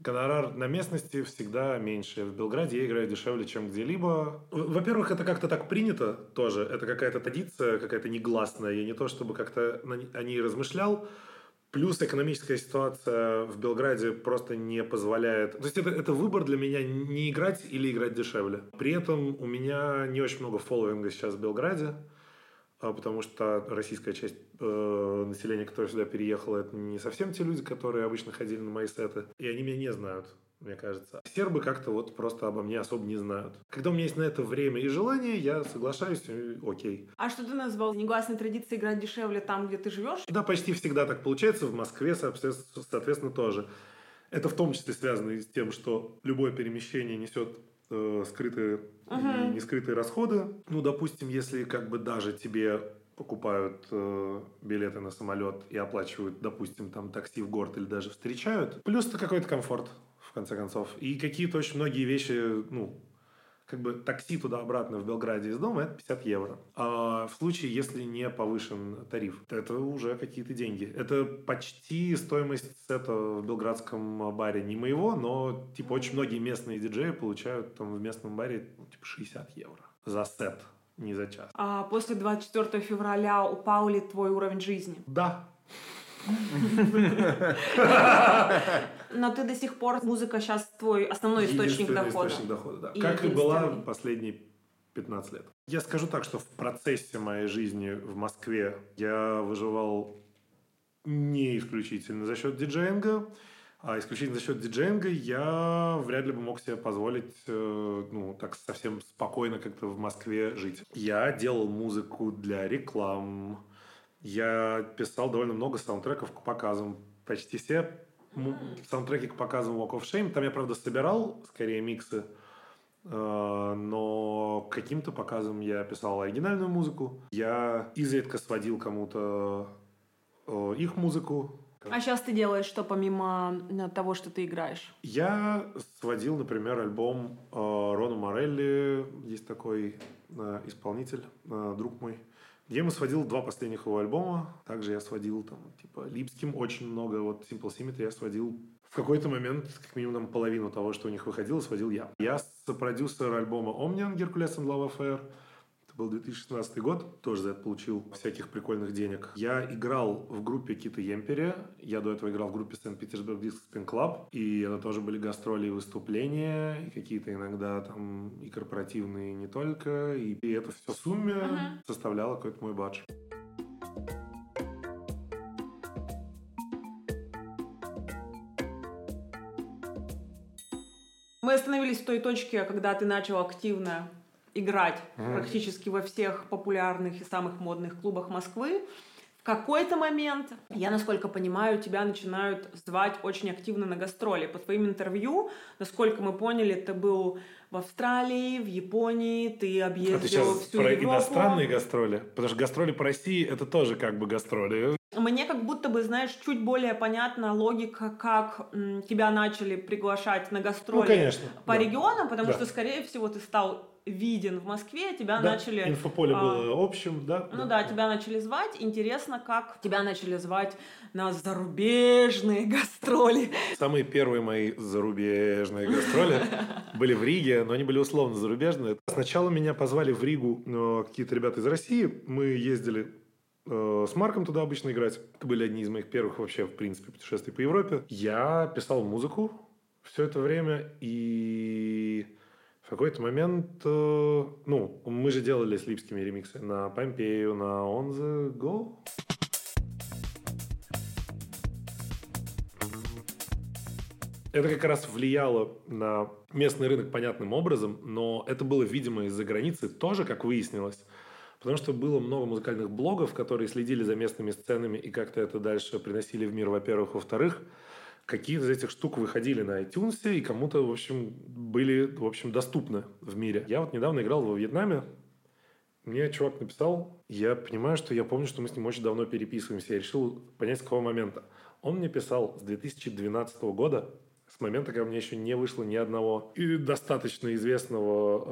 Гонорар на местности всегда меньше. В Белграде я играю дешевле, чем где-либо. Во-первых, это как-то так принято тоже. Это какая-то традиция, какая-то негласная. Я не то, чтобы как-то о ней размышлял. Плюс экономическая ситуация в Белграде просто не позволяет... То есть это, это выбор для меня не играть или играть дешевле. При этом у меня не очень много фолловинга сейчас в Белграде. А, потому что российская часть э, населения, которая сюда переехала, это не совсем те люди, которые обычно ходили на мои сеты, и они меня не знают мне кажется. Сербы как-то вот просто обо мне особо не знают. Когда у меня есть на это время и желание, я соглашаюсь, окей. А что ты назвал негласной традицией играть дешевле там, где ты живешь? Да, почти всегда так получается. В Москве, соответственно, тоже. Это в том числе связано и с тем, что любое перемещение несет э, скрытые uh-huh. и нескрытые расходы. Ну, допустим, если как бы даже тебе покупают э, билеты на самолет и оплачивают, допустим, там такси в город или даже встречают, плюс это какой-то комфорт, в конце концов. И какие-то очень многие вещи, ну, как бы такси туда-обратно в Белграде из дома это 50 евро. А в случае, если не повышен тариф, то это уже какие-то деньги. Это почти стоимость сета в белградском баре не моего, но типа очень многие местные диджеи получают там в местном баре ну, типа 60 евро за сет, не за час. А после 24 февраля упал ли твой уровень жизни? Да, но ты до сих пор, музыка сейчас твой основной источник дохода. источник дохода, да. И как и была последние 15 лет. Я скажу так, что в процессе моей жизни в Москве я выживал не исключительно за счет диджеинга, а исключительно за счет диджеинга я вряд ли бы мог себе позволить, э, ну, так совсем спокойно как-то в Москве жить. Я делал музыку для реклам, я писал довольно много саундтреков к показам. Почти все саундтреки к показам Walk of Shame. Там я, правда, собирал скорее миксы, э, но каким-то показам я писал оригинальную музыку. Я изредка сводил кому-то э, их музыку. А сейчас ты делаешь что помимо э, того, что ты играешь? Я сводил, например, альбом Рона Морелли. Есть такой исполнитель, друг мой. Я ему сводил два последних его альбома. Также я сводил там, типа, Липским очень много. Вот Simple Symmetry я сводил в какой-то момент, как минимум, половину того, что у них выходило, сводил я. Я продюсер альбома Omnian and Love Affair был 2016 год, тоже за это получил всяких прикольных денег. Я играл в группе Кита Емпере, я до этого играл в группе Санкт-Петербург Диск Спин Клаб, и это тоже были гастроли и выступления, и какие-то иногда там и корпоративные, и не только, и, и это все в сумме uh-huh. составляло какой-то мой бадж. Мы остановились в той точке, когда ты начал активно играть mm. практически во всех популярных и самых модных клубах Москвы. В какой-то момент, я насколько понимаю, тебя начинают звать очень активно на гастроли. По твоим интервью, насколько мы поняли, ты был в Австралии, в Японии, ты объездил а ты сейчас всю про Европу. иностранные гастроли? Потому что гастроли по России это тоже как бы гастроли. мне как будто бы, знаешь, чуть более понятна логика, как м, тебя начали приглашать на гастроли Ну, конечно, по да. регионам, потому Да. что, скорее всего, ты стал виден в Москве, тебя Да, начали... Инфополе а, было общим, да. Ну да, тебя начали звать. Интересно, как тебя начали звать на зарубежные гастроли. Самые первые мои зарубежные гастроли были в Риге, но они были условно зарубежные. Сначала меня позвали в Ригу э, какие-то ребята из России. Мы ездили э, с Марком туда обычно играть. Это были одни из моих первых вообще, в принципе, путешествий по Европе. Я писал музыку все это время, и в какой-то момент, э, ну, мы же делали с Липскими ремиксы на Помпею, на On The Go. Это как раз влияло на местный рынок понятным образом, но это было видимо из-за границы тоже, как выяснилось. Потому что было много музыкальных блогов, которые следили за местными сценами и как-то это дальше приносили в мир, во-первых. Во-вторых, какие-то из этих штук выходили на iTunes и кому-то, в общем, были, в общем, доступны в мире. Я вот недавно играл во Вьетнаме, мне чувак написал, я понимаю, что я помню, что мы с ним очень давно переписываемся. Я решил понять, с какого момента. Он мне писал с 2012 года, с момента, когда у меня еще не вышло ни одного и достаточно известного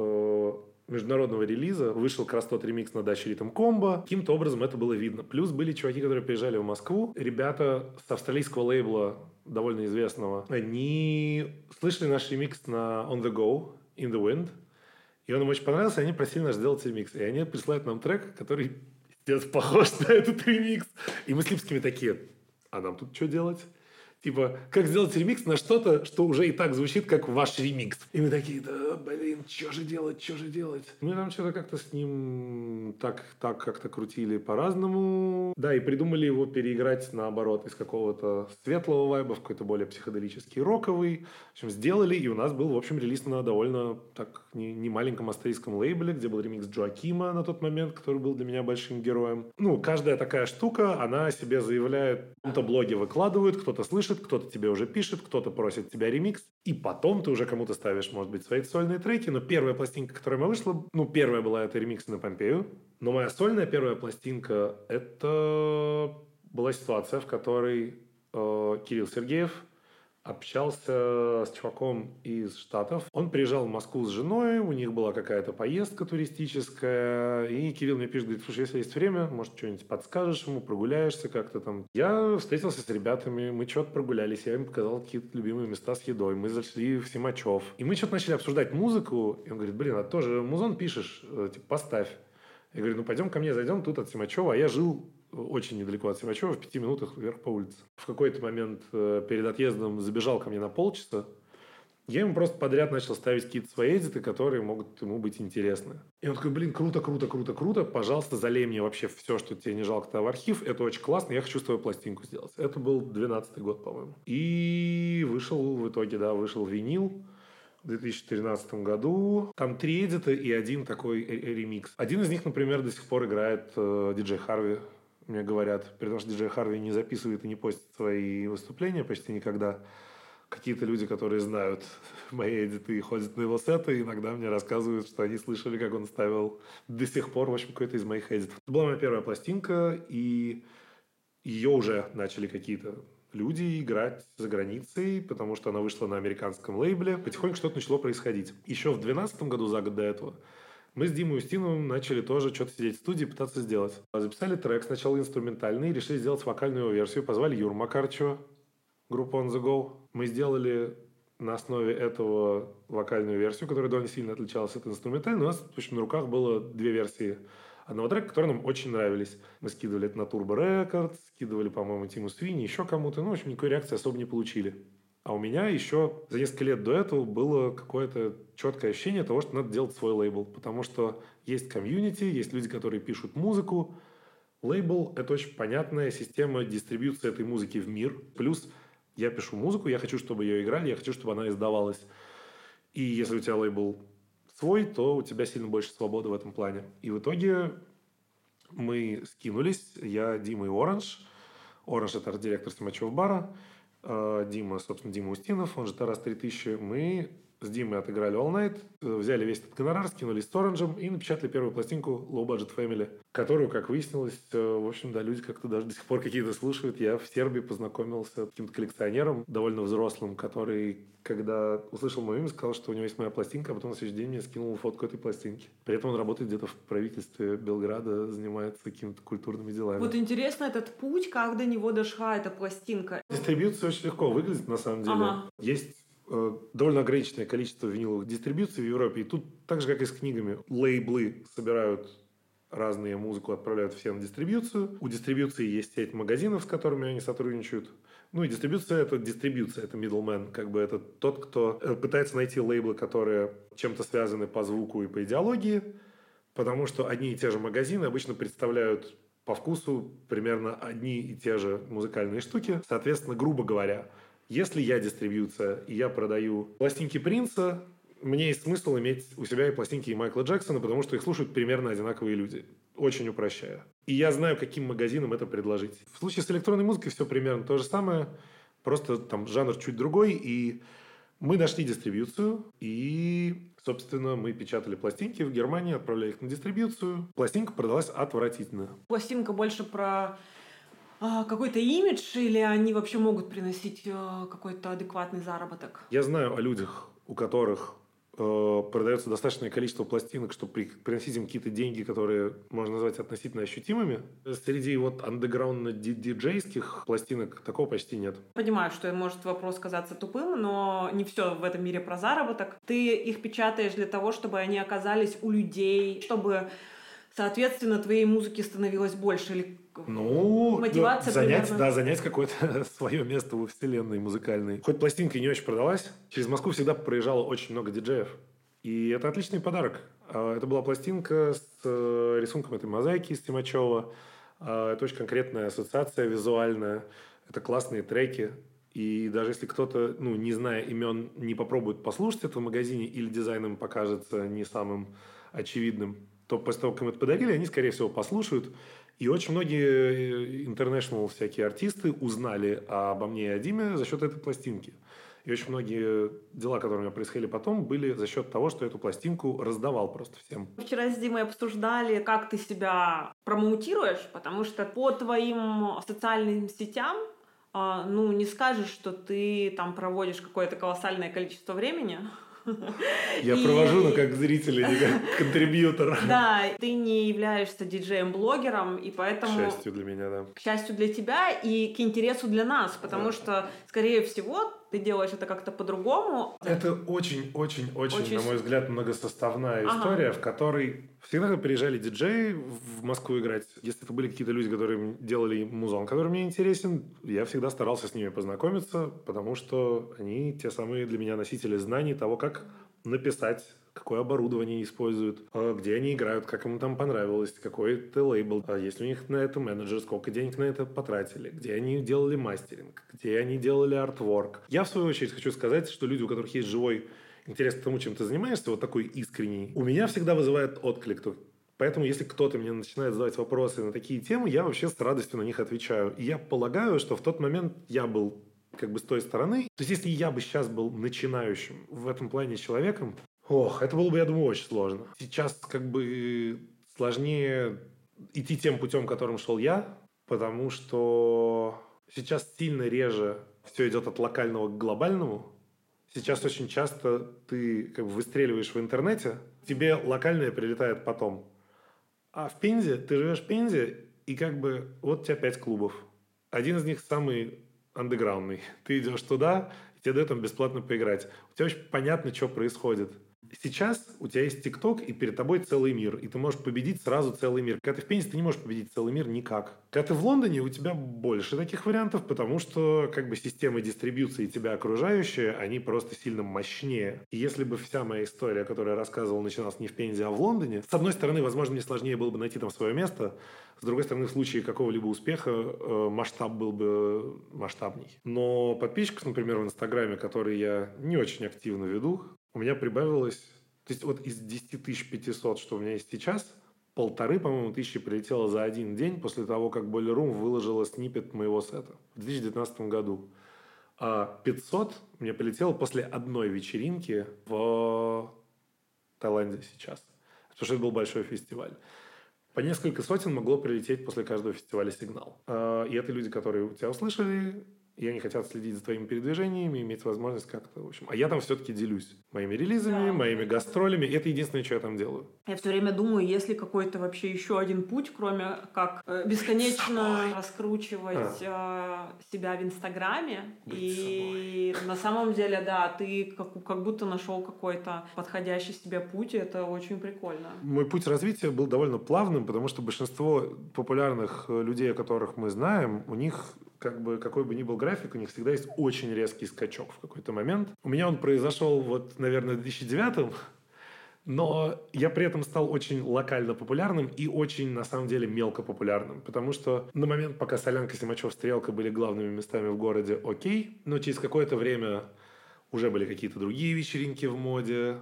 э, международного релиза. Вышел как раз тот ремикс на даче Ритм Комбо. Каким-то образом это было видно. Плюс были чуваки, которые приезжали в Москву. Ребята с австралийского лейбла, довольно известного, они слышали наш ремикс на On The Go, In The Wind. И он им очень понравился, и они просили нас сделать ремикс. И они присылают нам трек, который похож на этот ремикс. И мы с Липскими такие, а нам тут что делать? Типа, как сделать ремикс на что-то, что уже и так звучит, как ваш ремикс. И мы такие, да, блин, что же делать, что же делать? Мы там что-то как-то с ним так, так как-то крутили по-разному. Да, и придумали его переиграть наоборот из какого-то светлого вайба в какой-то более психоделический, роковый. В общем, сделали, и у нас был, в общем, релиз на довольно так не, не маленьком австрийском лейбле, где был ремикс Джоакима на тот момент, который был для меня большим героем. Ну, каждая такая штука, она о себе заявляет, в каком-то блоге выкладывают, кто-то слышит, кто-то тебе уже пишет, кто-то просит тебя ремикс, и потом ты уже кому-то ставишь, может быть, свои сольные треки, но первая пластинка, которая у меня вышла, ну, первая была это ремикс на Помпею, но моя сольная первая пластинка, это была ситуация, в которой э, Кирилл Сергеев общался с чуваком из Штатов. Он приезжал в Москву с женой, у них была какая-то поездка туристическая, и Кирилл мне пишет, говорит, слушай, если есть время, может, что-нибудь подскажешь ему, прогуляешься как-то там. Я встретился с ребятами, мы что-то прогулялись, я им показал какие-то любимые места с едой, мы зашли в Симачев. И мы что-то начали обсуждать музыку, и он говорит, блин, а тоже музон пишешь, э, типа, поставь. Я говорю, ну пойдем ко мне, зайдем тут от Симачева. А я жил очень недалеко от Симачева, в пяти минутах вверх по улице. В какой-то момент э, перед отъездом забежал ко мне на полчаса. Я ему просто подряд начал ставить какие-то свои эдиты, которые могут ему быть интересны. И он такой, блин, круто, круто, круто, круто. Пожалуйста, залей мне вообще все, что тебе не жалко в архив. Это очень классно, я хочу свою пластинку сделать. Это был 12 год, по-моему. И вышел в итоге, да, вышел винил. В 2013 году. Там три эдита и один такой ремикс. Один из них, например, до сих пор играет э, диджей Харви, мне говорят. При том, что диджей Харви не записывает и не постит свои выступления почти никогда. Какие-то люди, которые знают мои эдиты и ходят на его сеты, иногда мне рассказывают, что они слышали, как он ставил до сих пор, в общем, какой-то из моих эдитов. Это была моя первая пластинка, и ее уже начали какие-то люди играть за границей, потому что она вышла на американском лейбле. Потихоньку что-то начало происходить. Еще в 2012 году, за год до этого, мы с Димой Устиновым начали тоже что-то сидеть в студии, пытаться сделать. Записали трек, сначала инструментальный, решили сделать вокальную версию, позвали Юру Макарчева, группу On The Go. Мы сделали на основе этого вокальную версию, которая довольно сильно отличалась от инструментальной. У нас, в общем, на руках было две версии одного трека, которые нам очень нравились. Мы скидывали это на Turbo Records, скидывали, по-моему, Тиму Свини, еще кому-то. Ну, в общем, никакой реакции особо не получили. А у меня еще за несколько лет до этого было какое-то четкое ощущение того, что надо делать свой лейбл. Потому что есть комьюнити, есть люди, которые пишут музыку. Лейбл – это очень понятная система дистрибьюции этой музыки в мир. Плюс я пишу музыку, я хочу, чтобы ее играли, я хочу, чтобы она издавалась. И если у тебя лейбл свой, то у тебя сильно больше свободы в этом плане. И в итоге мы скинулись, я, Дима и Оранж. Оранж – это арт-директор Симачев бара. Дима, собственно, Дима Устинов, он же Тарас 3000. Мы с Димой отыграли All Night, э, взяли весь этот гонорар, скинулись с Оранжем и напечатали первую пластинку Low Budget Family, которую, как выяснилось, э, в общем, да, люди как-то даже до сих пор какие-то слушают. Я в Сербии познакомился с каким-то коллекционером, довольно взрослым, который, когда услышал мое имя, сказал, что у него есть моя пластинка, а потом на следующий день мне скинул фотку этой пластинки. При этом он работает где-то в правительстве Белграда, занимается какими-то культурными делами. Вот интересно этот путь, как до него дошла эта пластинка. Дистрибьюция очень легко выглядит, на самом деле. Ага. Есть довольно ограниченное количество виниловых дистрибьюций в Европе. И тут так же, как и с книгами, лейблы собирают разные музыку, отправляют все на дистрибьюцию. У дистрибьюции есть сеть магазинов, с которыми они сотрудничают. Ну и дистрибьюция – это дистрибьюция, это middleman. Как бы это тот, кто э, пытается найти лейблы, которые чем-то связаны по звуку и по идеологии, потому что одни и те же магазины обычно представляют по вкусу примерно одни и те же музыкальные штуки. Соответственно, грубо говоря, если я дистрибьюция, и я продаю пластинки Принца, мне есть смысл иметь у себя и пластинки и Майкла Джексона, потому что их слушают примерно одинаковые люди. Очень упрощая. И я знаю, каким магазинам это предложить. В случае с электронной музыкой все примерно то же самое, просто там жанр чуть другой, и мы нашли дистрибьюцию, и, собственно, мы печатали пластинки в Германии, отправляли их на дистрибьюцию. Пластинка продалась отвратительно. Пластинка больше про какой-то имидж или они вообще могут приносить э, какой-то адекватный заработок? Я знаю о людях, у которых э, продается достаточное количество пластинок, чтобы при, приносить им какие-то деньги, которые можно назвать относительно ощутимыми. Среди вот андеграундно-диджейских пластинок такого почти нет. Понимаю, что может вопрос казаться тупым, но не все в этом мире про заработок. Ты их печатаешь для того, чтобы они оказались у людей, чтобы соответственно, твоей музыки становилось больше? Или ну, мотивация занять, примерно? да, занять какое-то свое место во вселенной музыкальной. Хоть пластинка не очень продалась, через Москву всегда проезжало очень много диджеев. И это отличный подарок. А, это была пластинка с э, рисунком этой мозаики из Тимачева. А, это очень конкретная ассоциация визуальная. Это классные треки. И даже если кто-то, ну, не зная имен, не попробует послушать это в магазине или дизайном покажется не самым очевидным, то после того, как им это подарили, они, скорее всего, послушают. И очень многие интернешнл всякие артисты узнали обо мне и о Диме за счет этой пластинки. И очень многие дела, которые у меня происходили потом, были за счет того, что эту пластинку раздавал просто всем. Вчера с Димой обсуждали, как ты себя промоутируешь, потому что по твоим социальным сетям а, ну, не скажешь, что ты там проводишь какое-то колоссальное количество времени я и... провожу, но как зритель, а не как контрибьютор. Да, ты не являешься диджеем-блогером, и поэтому... К счастью для меня, да. К счастью для тебя и к интересу для нас, потому да. что, скорее всего, ты делаешь это как-то по-другому. Это очень-очень-очень, на мой взгляд, многосоставная ага. история, в которой всегда приезжали диджеи в Москву играть. Если это были какие-то люди, которые делали музон, который мне интересен, я всегда старался с ними познакомиться, потому что они те самые для меня носители знаний того, как написать какое оборудование используют, а где они играют, как им там понравилось, какой это лейбл, а есть у них на это менеджер, сколько денег на это потратили, где они делали мастеринг, где они делали артворк. Я, в свою очередь, хочу сказать, что люди, у которых есть живой интерес к тому, чем ты занимаешься, вот такой искренний, у меня всегда вызывает отклик. Поэтому, если кто-то мне начинает задавать вопросы на такие темы, я вообще с радостью на них отвечаю. И я полагаю, что в тот момент я был как бы с той стороны. То есть, если я бы сейчас был начинающим в этом плане человеком, Ох, это было бы, я думаю, очень сложно. Сейчас как бы сложнее идти тем путем, которым шел я, потому что сейчас сильно реже все идет от локального к глобальному. Сейчас очень часто ты как бы выстреливаешь в интернете, тебе локальное прилетает потом. А в Пензе, ты живешь в Пензе, и как бы вот у тебя пять клубов. Один из них самый андеграундный. Ты идешь туда, тебе дают там бесплатно поиграть. У тебя очень понятно, что происходит. Сейчас у тебя есть ТикТок, и перед тобой целый мир, и ты можешь победить сразу целый мир. Когда ты в Пензе, ты не можешь победить целый мир никак. Когда ты в Лондоне, у тебя больше таких вариантов, потому что как бы система дистрибьюции тебя окружающие, они просто сильно мощнее. И если бы вся моя история, которую я рассказывал, начиналась не в Пензе, а в Лондоне, с одной стороны, возможно, мне сложнее было бы найти там свое место, с другой стороны, в случае какого-либо успеха э, масштаб был бы масштабней. Но подписчиков, например, в Инстаграме, которые я не очень активно веду, у меня прибавилось, то есть вот из 10 500, что у меня есть сейчас, полторы, по-моему, тысячи прилетело за один день после того, как Boiler Room выложила снипет моего сета в 2019 году. А 500 мне полетело после одной вечеринки в Таиланде сейчас. Потому что это был большой фестиваль. По несколько сотен могло прилететь после каждого фестиваля сигнал. А, и это люди, которые тебя услышали, и они хотят следить за твоими передвижениями, иметь возможность как-то, в общем. А я там все-таки делюсь моими релизами, да. моими гастролями. Это единственное, что я там делаю. Я все время думаю, есть ли какой-то вообще еще один путь, кроме как э, бесконечно раскручивать а. э, себя в Инстаграме. Быть и собой. на самом деле, да, ты как, как будто нашел какой-то подходящий себе путь, и это очень прикольно. Мой путь развития был довольно плавным, потому что большинство популярных э, людей, о которых мы знаем, у них как бы какой бы ни был график, у них всегда есть очень резкий скачок в какой-то момент. У меня он произошел вот, наверное, в 2009 но я при этом стал очень локально популярным и очень, на самом деле, мелко популярным. Потому что на момент, пока Солянка, Симачев, Стрелка были главными местами в городе, окей. Но через какое-то время уже были какие-то другие вечеринки в моде.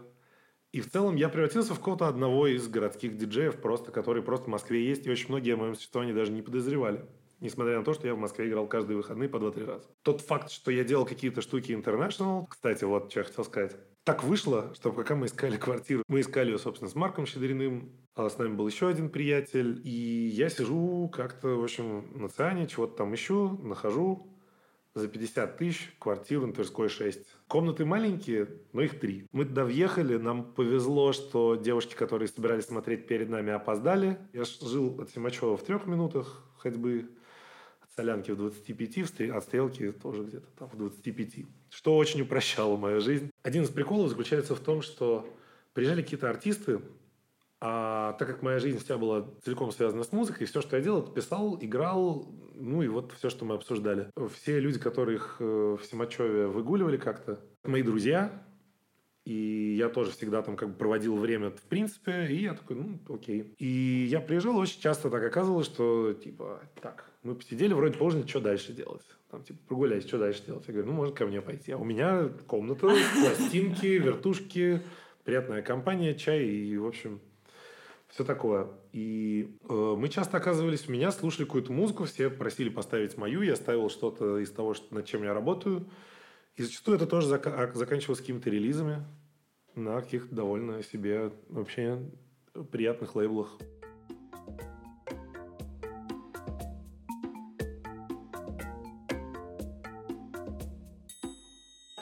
И в целом я превратился в кого-то одного из городских диджеев, просто, который просто в Москве есть. И очень многие о моем существовании даже не подозревали несмотря на то, что я в Москве играл каждые выходные по 2-3 раза. Тот факт, что я делал какие-то штуки international, кстати, вот что я хотел сказать. Так вышло, что пока мы искали квартиру, мы искали ее, собственно, с Марком Щедриным, а с нами был еще один приятель, и я сижу как-то, в общем, на Циане, чего-то там ищу, нахожу, за 50 тысяч квартиру на Тверской 6. Комнаты маленькие, но их три. Мы туда въехали, нам повезло, что девушки, которые собирались смотреть перед нами, опоздали. Я жил от Симачева в трех минутах ходьбы солянки в 25, от стрелки тоже где-то там в 25. Что очень упрощало мою жизнь. Один из приколов заключается в том, что приезжали какие-то артисты, а так как моя жизнь вся была целиком связана с музыкой, все, что я делал, писал, играл, ну и вот все, что мы обсуждали. Все люди, которых э, в Симачеве выгуливали как-то, мои друзья, и я тоже всегда там как бы проводил время в принципе, и я такой, ну, окей. И я приезжал, очень часто так оказывалось, что типа, так, мы посидели, вроде поздно, что дальше делать? Там, типа, прогуляйся, что дальше делать? Я говорю, ну, можно ко мне пойти. А у меня комната, пластинки, вертушки, приятная компания, чай и, в общем, все такое. И э, мы часто оказывались у меня, слушали какую-то музыку, все просили поставить мою, я ставил что-то из того, что, над чем я работаю. И зачастую это тоже зак- заканчивалось какими-то релизами на каких-то довольно себе вообще приятных лейблах.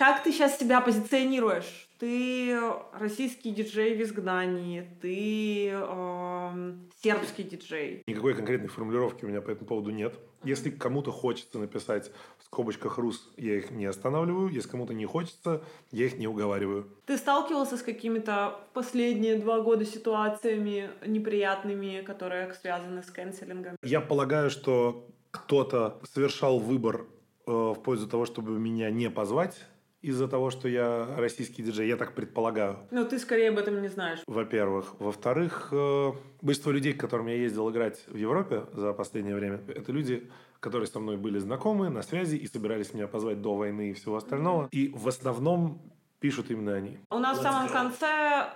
Как ты сейчас себя позиционируешь? Ты российский диджей в изгнании, ты э, сербский диджей. Никакой конкретной формулировки у меня по этому поводу нет. Если кому-то хочется написать в скобочках «рус», я их не останавливаю. Если кому-то не хочется, я их не уговариваю. Ты сталкивался с какими-то последние два года ситуациями неприятными, которые связаны с кэнселингом? Я полагаю, что кто-то совершал выбор э, в пользу того, чтобы меня не позвать из-за того, что я российский диджей, я так предполагаю. Но ты скорее об этом не знаешь. Во-первых. Во-вторых, э, большинство людей, к которым я ездил играть в Европе за последнее время, это люди, которые со мной были знакомы, на связи и собирались меня позвать до войны и всего остального. И в основном пишут именно они. У нас в самом конце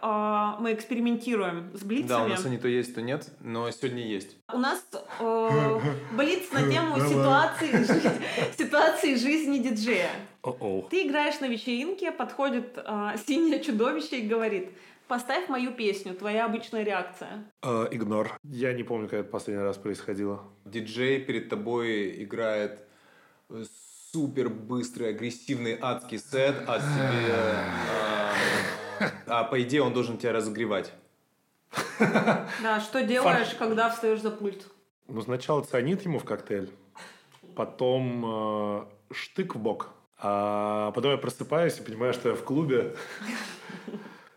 э, мы экспериментируем с блицами. Да, у нас они то есть, то нет, но сегодня есть. У нас э, блиц на тему ситуации, ситуации жизни диджея. Ты играешь на вечеринке, подходит э, синее чудовище и говорит, поставь мою песню, твоя обычная реакция. Э, игнор. Я не помню, когда это последний раз происходило. Диджей перед тобой играет супер быстрый, агрессивный адский сет, а себе... А, а по идее он должен тебя разогревать. Да, что делаешь, когда встаешь за пульт? Ну, сначала цианид ему в коктейль, потом э, штык в бок, а потом я просыпаюсь и понимаю, что я в клубе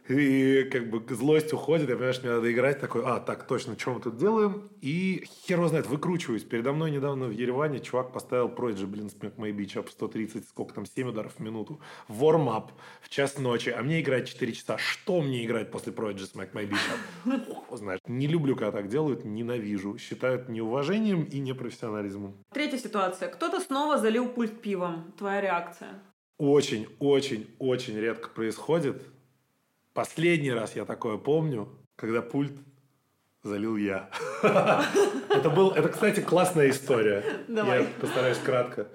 и как бы злость уходит, я понимаю, что мне надо играть такой, а, так, точно, что мы тут делаем? И хер его знает, выкручиваюсь. Передо мной недавно в Ереване чувак поставил Prodigy, блин, Smack My Beach Up 130, сколько там, 7 ударов в минуту. Warm-up в час ночи, а мне играть 4 часа. Что мне играть после Prodigy Smack My Beach? Знаешь, не люблю, когда так делают, ненавижу. Считают неуважением и непрофессионализмом. Третья ситуация. Кто-то снова залил пульт пивом. Твоя реакция? Очень, очень, очень редко происходит Последний раз я такое помню, когда пульт залил я. Это был, это, кстати, классная история. Я постараюсь кратко.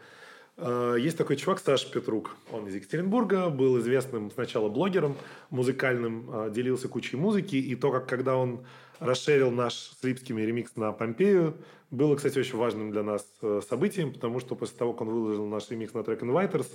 Э, есть такой чувак Саша Петрук. Он из Екатеринбурга, был известным сначала блогером музыкальным, э, делился кучей музыки. И то, как когда он расширил наш с Липскими ремикс на Помпею, было, кстати, очень важным для нас э, событием, потому что после того, как он выложил наш ремикс на трек Inviters,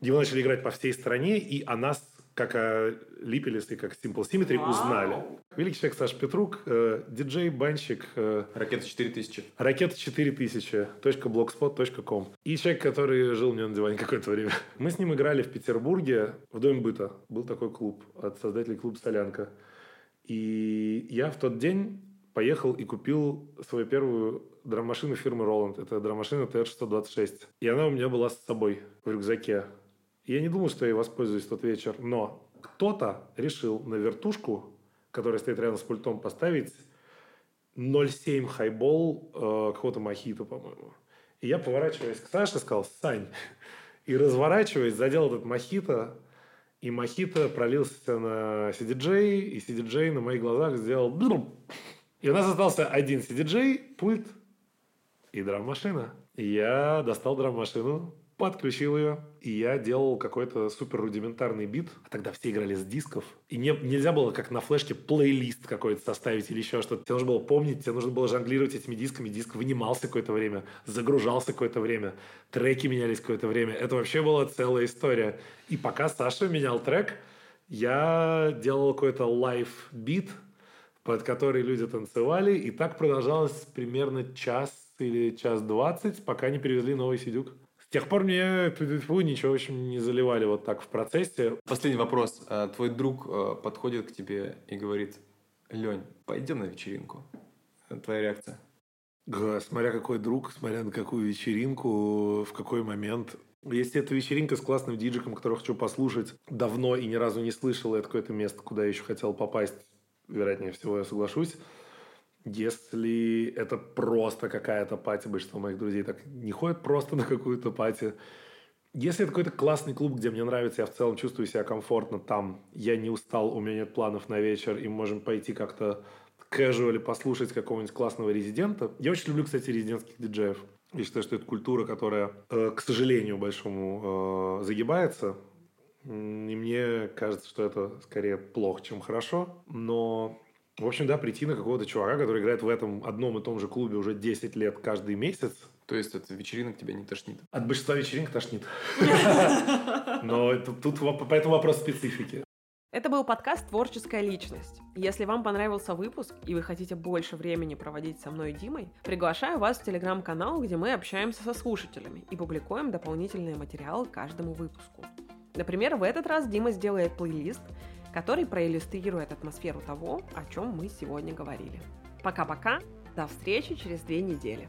его начали играть по всей стране, и о нас как о Липелес и как Simple Symmetry Вау. узнали. Великий человек Саша Петрук, э, диджей, банщик. Э, Ракета 4000. Ракета 4000. .blogspot.com. И человек, который жил у меня на диване какое-то время. Мы с ним играли в Петербурге в Доме быта. Был такой клуб от создателей клуба «Солянка». И я в тот день поехал и купил свою первую драм-машину фирмы Roland. Это драм-машина TR-626. И она у меня была с собой в рюкзаке. Я не думал, что я воспользуюсь тот вечер, но кто-то решил на вертушку, которая стоит рядом с пультом, поставить 0,7 хайбол э, какого-то мохито, по-моему. И я, поворачиваясь к Саше, сказал, Сань, и разворачиваясь, задел этот мохито, и мохито пролился на CDJ, и CDJ на моих глазах сделал... И у нас остался один CDJ, пульт и драм-машина. И я достал драм-машину, подключил ее, и я делал какой-то супер рудиментарный бит. А тогда все играли с дисков. И не, нельзя было как на флешке плейлист какой-то составить или еще что-то. Тебе нужно было помнить, тебе нужно было жонглировать этими дисками. Диск вынимался какое-то время, загружался какое-то время, треки менялись какое-то время. Это вообще была целая история. И пока Саша менял трек, я делал какой-то лайв-бит, под который люди танцевали. И так продолжалось примерно час или час двадцать, пока не привезли новый сидюк. С тех пор мне ничего, в общем, не заливали вот так в процессе. Последний вопрос. А, твой друг а, подходит к тебе и говорит, Лень, пойдем на вечеринку. Твоя реакция? Смотря какой друг, смотря на какую вечеринку, в какой момент. Если это вечеринка с классным диджиком, которого хочу послушать, давно и ни разу не слышал, это какое-то место, куда я еще хотел попасть, вероятнее всего, я соглашусь. Если это просто какая-то пати, большинство моих друзей так не ходят просто на какую-то пати. Если это какой-то классный клуб, где мне нравится, я в целом чувствую себя комфортно там, я не устал, у меня нет планов на вечер, и можем пойти как-то casual послушать какого-нибудь классного резидента. Я очень люблю, кстати, резидентских диджеев. Я считаю, что это культура, которая, э, к сожалению, большому э, загибается. И мне кажется, что это скорее плохо, чем хорошо. Но в общем, да, прийти на какого-то чувака, который играет в этом одном и том же клубе уже 10 лет каждый месяц. То есть от вечеринок тебя не тошнит? От большинства вечеринок тошнит. Но тут поэтому вопрос специфики. Это был подкаст «Творческая личность». Если вам понравился выпуск и вы хотите больше времени проводить со мной и Димой, приглашаю вас в телеграм-канал, где мы общаемся со слушателями и публикуем дополнительные материалы к каждому выпуску. Например, в этот раз Дима сделает плейлист, который проиллюстрирует атмосферу того, о чем мы сегодня говорили. Пока-пока, до встречи через две недели.